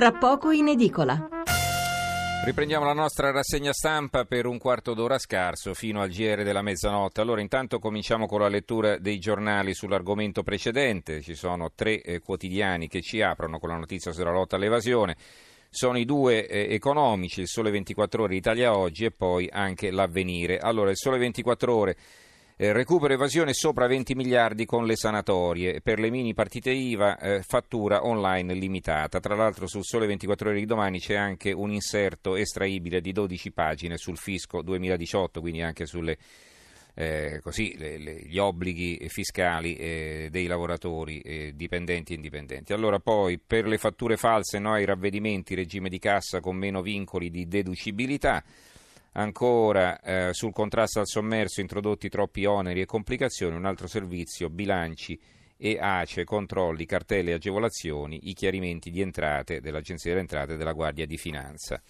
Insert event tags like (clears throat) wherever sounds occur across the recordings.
tra poco in edicola. Riprendiamo la nostra rassegna stampa per un quarto d'ora scarso fino al GR della mezzanotte. Allora intanto cominciamo con la lettura dei giornali sull'argomento precedente. Ci sono tre eh, quotidiani che ci aprono con la notizia sulla lotta all'evasione. Sono i due eh, economici, il Sole 24 Ore Italia Oggi e poi anche l'Avvenire. Allora il Sole 24 Ore eh, recupero evasione sopra 20 miliardi con le sanatorie. Per le mini partite IVA, eh, fattura online limitata. Tra l'altro sul Sole 24 Ore di domani c'è anche un inserto estraibile di 12 pagine sul fisco 2018, quindi anche sulle eh, così, le, le, gli obblighi fiscali eh, dei lavoratori eh, dipendenti e indipendenti. Allora poi per le fatture false no ai ravvedimenti, regime di cassa con meno vincoli di deducibilità. Ancora eh, sul contrasto al sommerso introdotti troppi oneri e complicazioni, un altro servizio, bilanci e ACE, controlli, cartelle e agevolazioni, i chiarimenti di entrate dell'Agenzia delle Entrate e della Guardia di Finanza.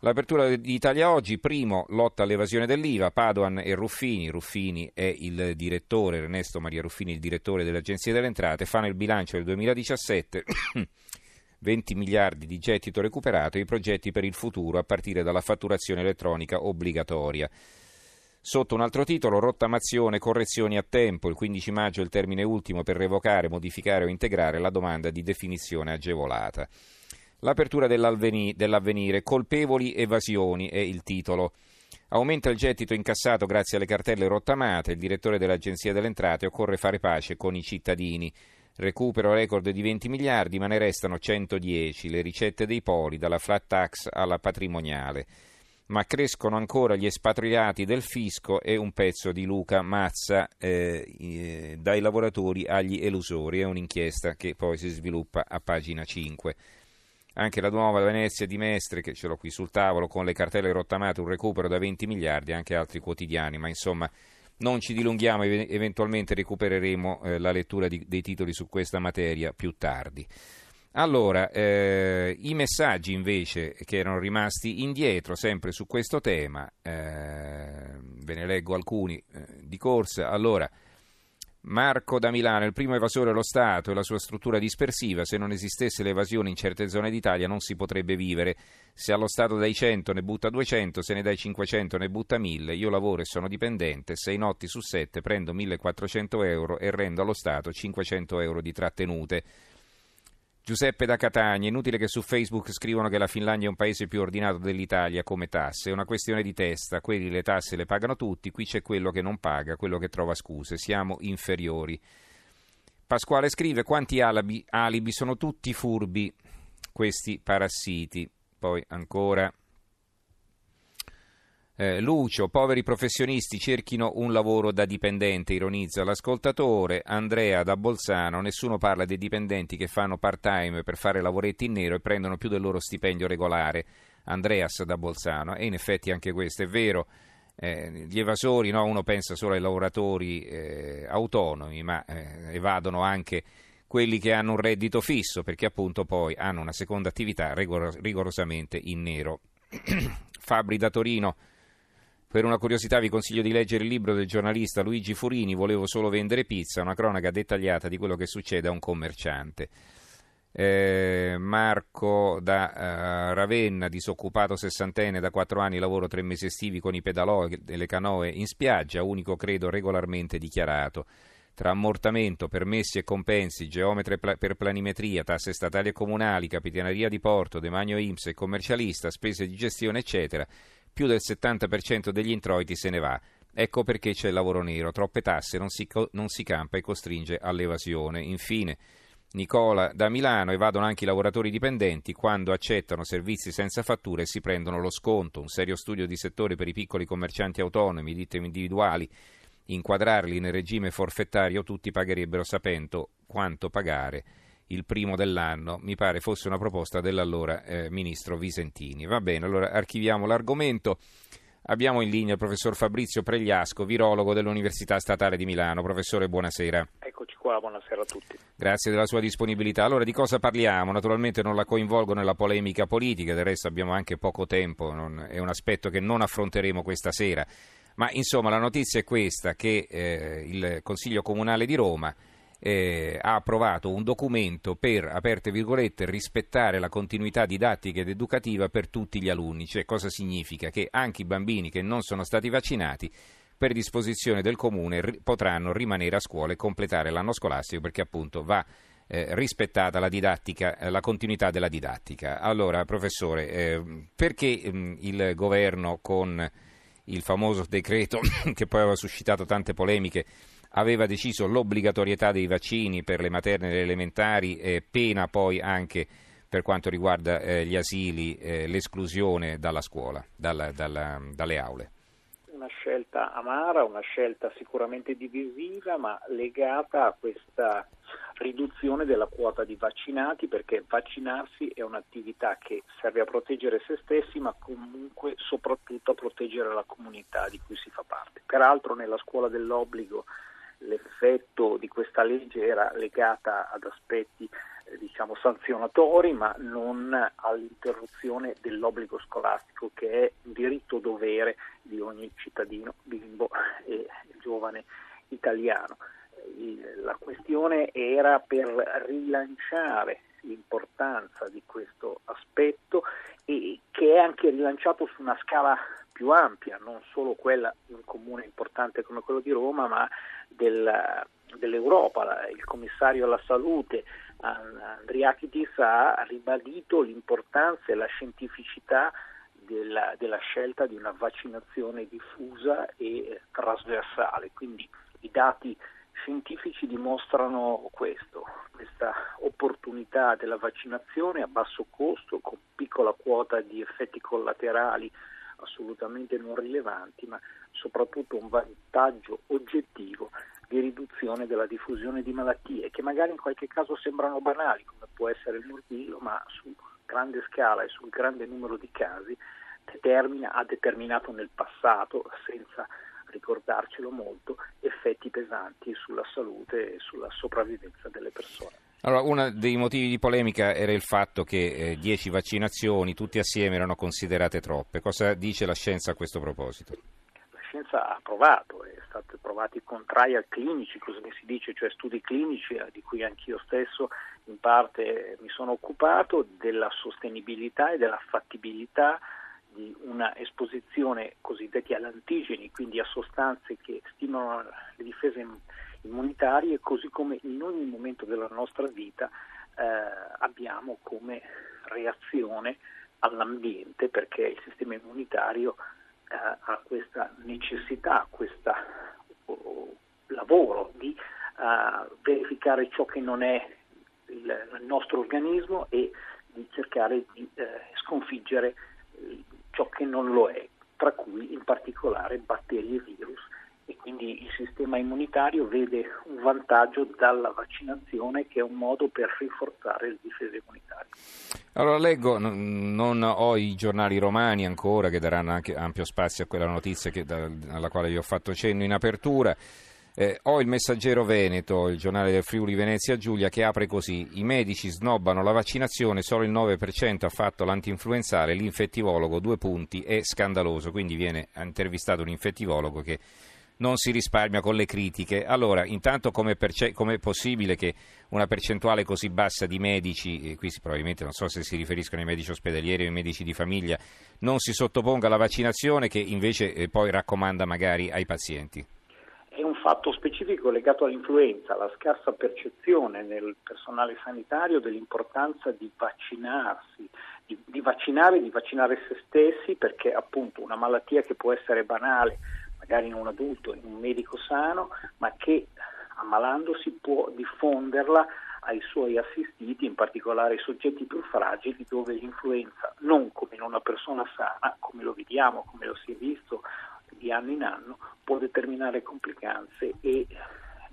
L'apertura di Italia Oggi, primo, lotta all'evasione dell'IVA, Padoan e Ruffini, Ruffini è il direttore, Ernesto Maria Ruffini il direttore dell'Agenzia delle Entrate, fanno il bilancio del 2017 20 miliardi di gettito recuperato e i progetti per il futuro a partire dalla fatturazione elettronica obbligatoria. Sotto un altro titolo, rottamazione, correzioni a tempo. Il 15 maggio è il termine ultimo per revocare, modificare o integrare la domanda di definizione agevolata. L'apertura dell'avvenire, colpevoli evasioni è il titolo. Aumenta il gettito incassato grazie alle cartelle rottamate. Il direttore dell'Agenzia delle Entrate occorre fare pace con i cittadini. Recupero record di 20 miliardi, ma ne restano 110, le ricette dei poli, dalla flat tax alla patrimoniale. Ma crescono ancora gli espatriati del fisco e un pezzo di Luca Mazza eh, eh, dai lavoratori agli elusori. È un'inchiesta che poi si sviluppa a pagina 5. Anche la nuova Venezia di Mestre, che ce l'ho qui sul tavolo, con le cartelle rottamate, un recupero da 20 miliardi, anche altri quotidiani, ma insomma non ci dilunghiamo, eventualmente recupereremo eh, la lettura di, dei titoli su questa materia più tardi. Allora, eh, i messaggi invece che erano rimasti indietro sempre su questo tema, eh, ve ne leggo alcuni eh, di corsa. Allora, Marco da Milano, il primo evasore è lo Stato e la sua struttura dispersiva. Se non esistesse l'evasione in certe zone d'Italia non si potrebbe vivere. Se allo Stato dai 100 ne butta 200, se ne dai 500 ne butta 1000. Io lavoro e sono dipendente, 6 notti su 7 prendo 1400 euro e rendo allo Stato 500 euro di trattenute. Giuseppe da Catania, inutile che su Facebook scrivono che la Finlandia è un paese più ordinato dell'Italia come tasse, è una questione di testa, quelli le tasse le pagano tutti, qui c'è quello che non paga, quello che trova scuse, siamo inferiori. Pasquale scrive quanti alibi, alibi sono tutti furbi questi parassiti. Poi ancora eh, Lucio, poveri professionisti cerchino un lavoro da dipendente, ironizza l'ascoltatore. Andrea da Bolzano, nessuno parla dei dipendenti che fanno part-time per fare lavoretti in nero e prendono più del loro stipendio regolare. Andreas da Bolzano, e in effetti anche questo è vero. Eh, gli evasori, no? uno pensa solo ai lavoratori eh, autonomi, ma eh, evadono anche quelli che hanno un reddito fisso, perché appunto poi hanno una seconda attività rigor- rigorosamente in nero. (clears throat) Fabri da Torino. Per una curiosità vi consiglio di leggere il libro del giornalista Luigi Furini, Volevo solo vendere pizza, una cronaca dettagliata di quello che succede a un commerciante. Eh, Marco da uh, Ravenna, disoccupato sessantenne, da quattro anni lavoro tre mesi estivi con i pedalò e le canoe in spiaggia, unico credo regolarmente dichiarato. Tra ammortamento, permessi e compensi, geometre per planimetria, tasse statali e comunali, capitaneria di porto, demanio IMSS e commercialista, spese di gestione, eccetera più del 70% degli introiti se ne va. Ecco perché c'è il lavoro nero, troppe tasse, non si, non si campa e costringe all'evasione. Infine, Nicola da Milano evadono anche i lavoratori dipendenti quando accettano servizi senza fatture e si prendono lo sconto. Un serio studio di settore per i piccoli commercianti autonomi, ditte individuali, inquadrarli nel regime forfettario tutti pagherebbero sapendo quanto pagare il primo dell'anno, mi pare fosse una proposta dell'allora eh, ministro Visentini. Va bene, allora archiviamo l'argomento. Abbiamo in linea il professor Fabrizio Pregliasco, virologo dell'Università Statale di Milano. Professore, buonasera. Eccoci qua, buonasera a tutti. Grazie della sua disponibilità. Allora, di cosa parliamo? Naturalmente non la coinvolgo nella polemica politica, del resto abbiamo anche poco tempo, non, è un aspetto che non affronteremo questa sera. Ma insomma, la notizia è questa, che eh, il Consiglio Comunale di Roma eh, ha approvato un documento per, aperte virgolette, rispettare la continuità didattica ed educativa per tutti gli alunni. Cioè cosa significa? Che anche i bambini che non sono stati vaccinati per disposizione del comune ri- potranno rimanere a scuola e completare l'anno scolastico perché appunto va eh, rispettata la, didattica, eh, la continuità della didattica. Allora, professore, eh, perché mh, il governo con il famoso decreto (coughs) che poi aveva suscitato tante polemiche aveva deciso l'obbligatorietà dei vaccini per le materne e le elementari, eh, pena poi anche per quanto riguarda eh, gli asili eh, l'esclusione dalla scuola, dalla, dalla, dalle aule. Una scelta amara, una scelta sicuramente divisiva, ma legata a questa riduzione della quota di vaccinati perché vaccinarsi è un'attività che serve a proteggere se stessi ma comunque soprattutto a proteggere la comunità di cui si fa parte. Peraltro nella scuola dell'obbligo l'effetto di questa legge era legata ad aspetti eh, diciamo sanzionatori ma non all'interruzione dell'obbligo scolastico che è un diritto dovere di ogni cittadino bimbo e giovane italiano. La questione era per rilanciare l'importanza di questo aspetto e che è anche rilanciato su una scala più ampia, non solo quella di un comune importante come quello di Roma, ma del, dell'Europa. Il commissario alla salute Andriakitis ha ribadito l'importanza e la scientificità della, della, scelta di una vaccinazione diffusa e trasversale. Quindi i dati scientifici dimostrano questo, questa opportunità della vaccinazione a basso costo, con piccola quota di effetti collaterali assolutamente non rilevanti, ma soprattutto un vantaggio oggettivo di riduzione della diffusione di malattie che magari in qualche caso sembrano banali, come può essere il morbillo, ma su grande scala e sul grande numero di casi determina, ha determinato nel passato, senza ricordarcelo molto, effetti pesanti sulla salute e sulla sopravvivenza delle persone. Allora, uno dei motivi di polemica era il fatto che 10 eh, vaccinazioni tutte assieme erano considerate troppe. Cosa dice la scienza a questo proposito? Scienza ha provato, è stato provati con trial clinici, così si dice, cioè studi clinici eh, di cui anch'io stesso in parte mi sono occupato, della sostenibilità e della fattibilità di una esposizione cosiddetti all'antigeni, quindi a sostanze che stimolano le difese immunitarie, così come in ogni momento della nostra vita eh, abbiamo come reazione all'ambiente, perché il sistema immunitario eh, ha questa necessità, questo oh, lavoro di uh, verificare ciò che non è il, il, nostro organismo e di cercare di eh, sconfiggere ciò che non lo è, tra cui in particolare batteri e virus e quindi il sistema immunitario vede un vantaggio dalla vaccinazione che è un modo per rinforzare le difese immunitarie. Allora leggo, non ho i giornali romani ancora che daranno anche ampio spazio a quella notizia che, alla quale vi ho fatto cenno in apertura. Eh, ho il messaggero Veneto, il giornale del Friuli Venezia Giulia, che apre così: I medici snobbano la vaccinazione, solo il 9% ha fatto l'antinfluenzale, l'infettivologo due punti, è scandaloso. Quindi viene intervistato un infettivologo che non si risparmia con le critiche. Allora, intanto come è possibile che una percentuale così bassa di medici, e qui probabilmente non so se si riferiscono ai medici ospedalieri o ai medici di famiglia, non si sottoponga alla vaccinazione che invece eh, poi raccomanda magari ai pazienti? È un fatto specifico legato all'influenza, alla scarsa percezione nel personale sanitario dell'importanza di vaccinarsi, di, di vaccinare di vaccinare se stessi perché appunto una malattia che può essere banale magari in un adulto, in un medico sano, ma che ammalandosi può diffonderla ai suoi assistiti, in particolare ai soggetti più fragili, dove l'influenza, non come in una persona sana, come lo vediamo, come lo si è visto di anno in anno, può determinare complicanze e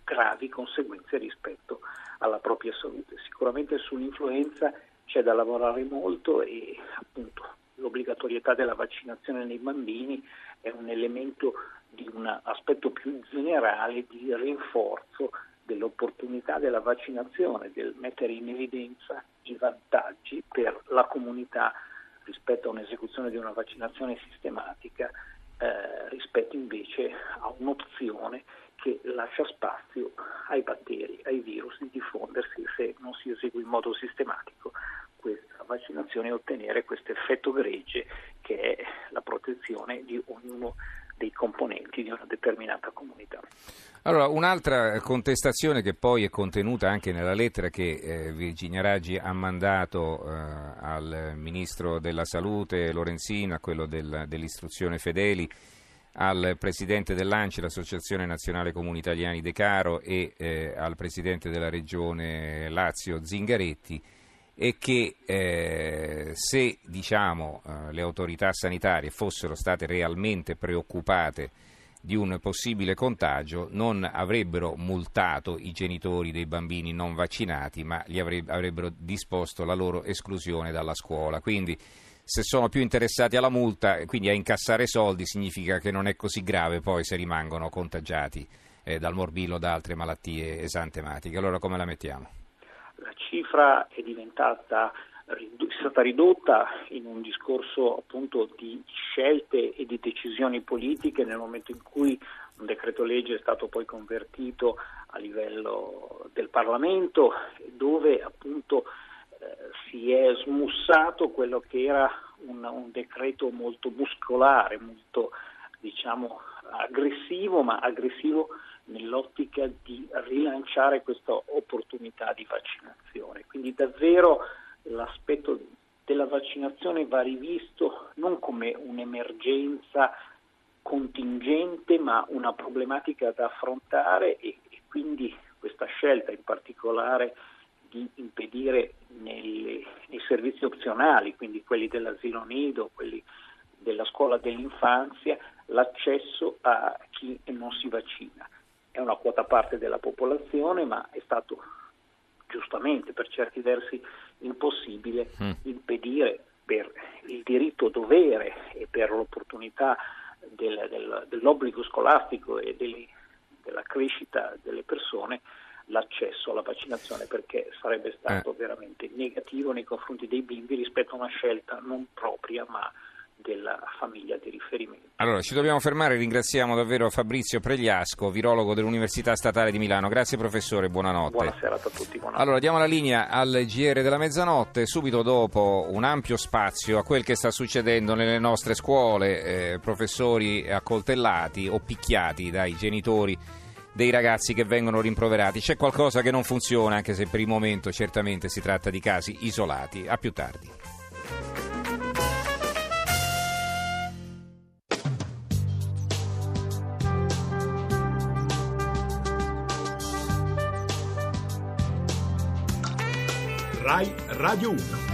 gravi conseguenze rispetto alla propria salute. Sicuramente sull'influenza c'è da lavorare molto e appunto l'obbligatorietà della vaccinazione nei bambini è un elemento di un aspetto più generale di rinforzo dell'opportunità della vaccinazione, del mettere in evidenza i vantaggi per la comunità rispetto a un'esecuzione di una vaccinazione sistematica eh, rispetto invece a un'opzione che lascia spazio ai batteri, ai virus di diffondersi se non si esegue in modo sistematico questa vaccinazione e ottenere questo effetto gregge che è la protezione di ognuno dei componenti di una determinata comunità. Allora, un'altra contestazione che poi è contenuta anche nella lettera che eh, Virginia Raggi ha mandato eh, al Ministro della Salute Lorenzina, a quello del, dell'Istruzione Fedeli, al Presidente dell'ANCI, l'Associazione Nazionale Comuni Italiani De Caro e eh, al Presidente della Regione Lazio Zingaretti e che eh, se diciamo, eh, le autorità sanitarie fossero state realmente preoccupate di un possibile contagio non avrebbero multato i genitori dei bambini non vaccinati ma gli avrebbero disposto la loro esclusione dalla scuola. Quindi se sono più interessati alla multa e quindi a incassare soldi significa che non è così grave poi se rimangono contagiati eh, dal morbillo o da altre malattie esantematiche. Allora come la mettiamo? Cifra è diventata è stata ridotta in un discorso appunto di scelte e di decisioni politiche nel momento in cui un decreto legge è stato poi convertito a livello del Parlamento dove appunto eh, si è smussato quello che era un, un decreto molto muscolare, molto diciamo aggressivo, ma aggressivo nell'ottica di rilanciare questa opportunità di vaccinazione. Quindi davvero l'aspetto della vaccinazione va rivisto non come un'emergenza contingente, ma una problematica da affrontare e, e quindi questa scelta in particolare di impedire nelle, nei servizi opzionali, quindi quelli dell'asilo nido, quelli della scuola dell'infanzia, l'accesso a chi non si vaccina. È una quota parte della popolazione, ma è stato giustamente per certi versi impossibile mm. impedire per il diritto dovere e per l'opportunità del, del, dell'obbligo scolastico e delle, della crescita delle persone l'accesso alla vaccinazione perché sarebbe stato eh. veramente negativo nei confronti dei bimbi rispetto a una scelta non propria ma della famiglia di riferimento. Allora, ci dobbiamo fermare, ringraziamo davvero Fabrizio Pregliasco, virologo dell'Università Statale di Milano. Grazie professore, buonanotte. Buonasera a tutti. Buonanotte. Allora, diamo la linea al GR della mezzanotte, subito dopo un ampio spazio a quel che sta succedendo nelle nostre scuole, eh, professori accoltellati o picchiati dai genitori dei ragazzi che vengono rimproverati. C'è qualcosa che non funziona, anche se per il momento certamente si tratta di casi isolati. A più tardi. Rai Radio 1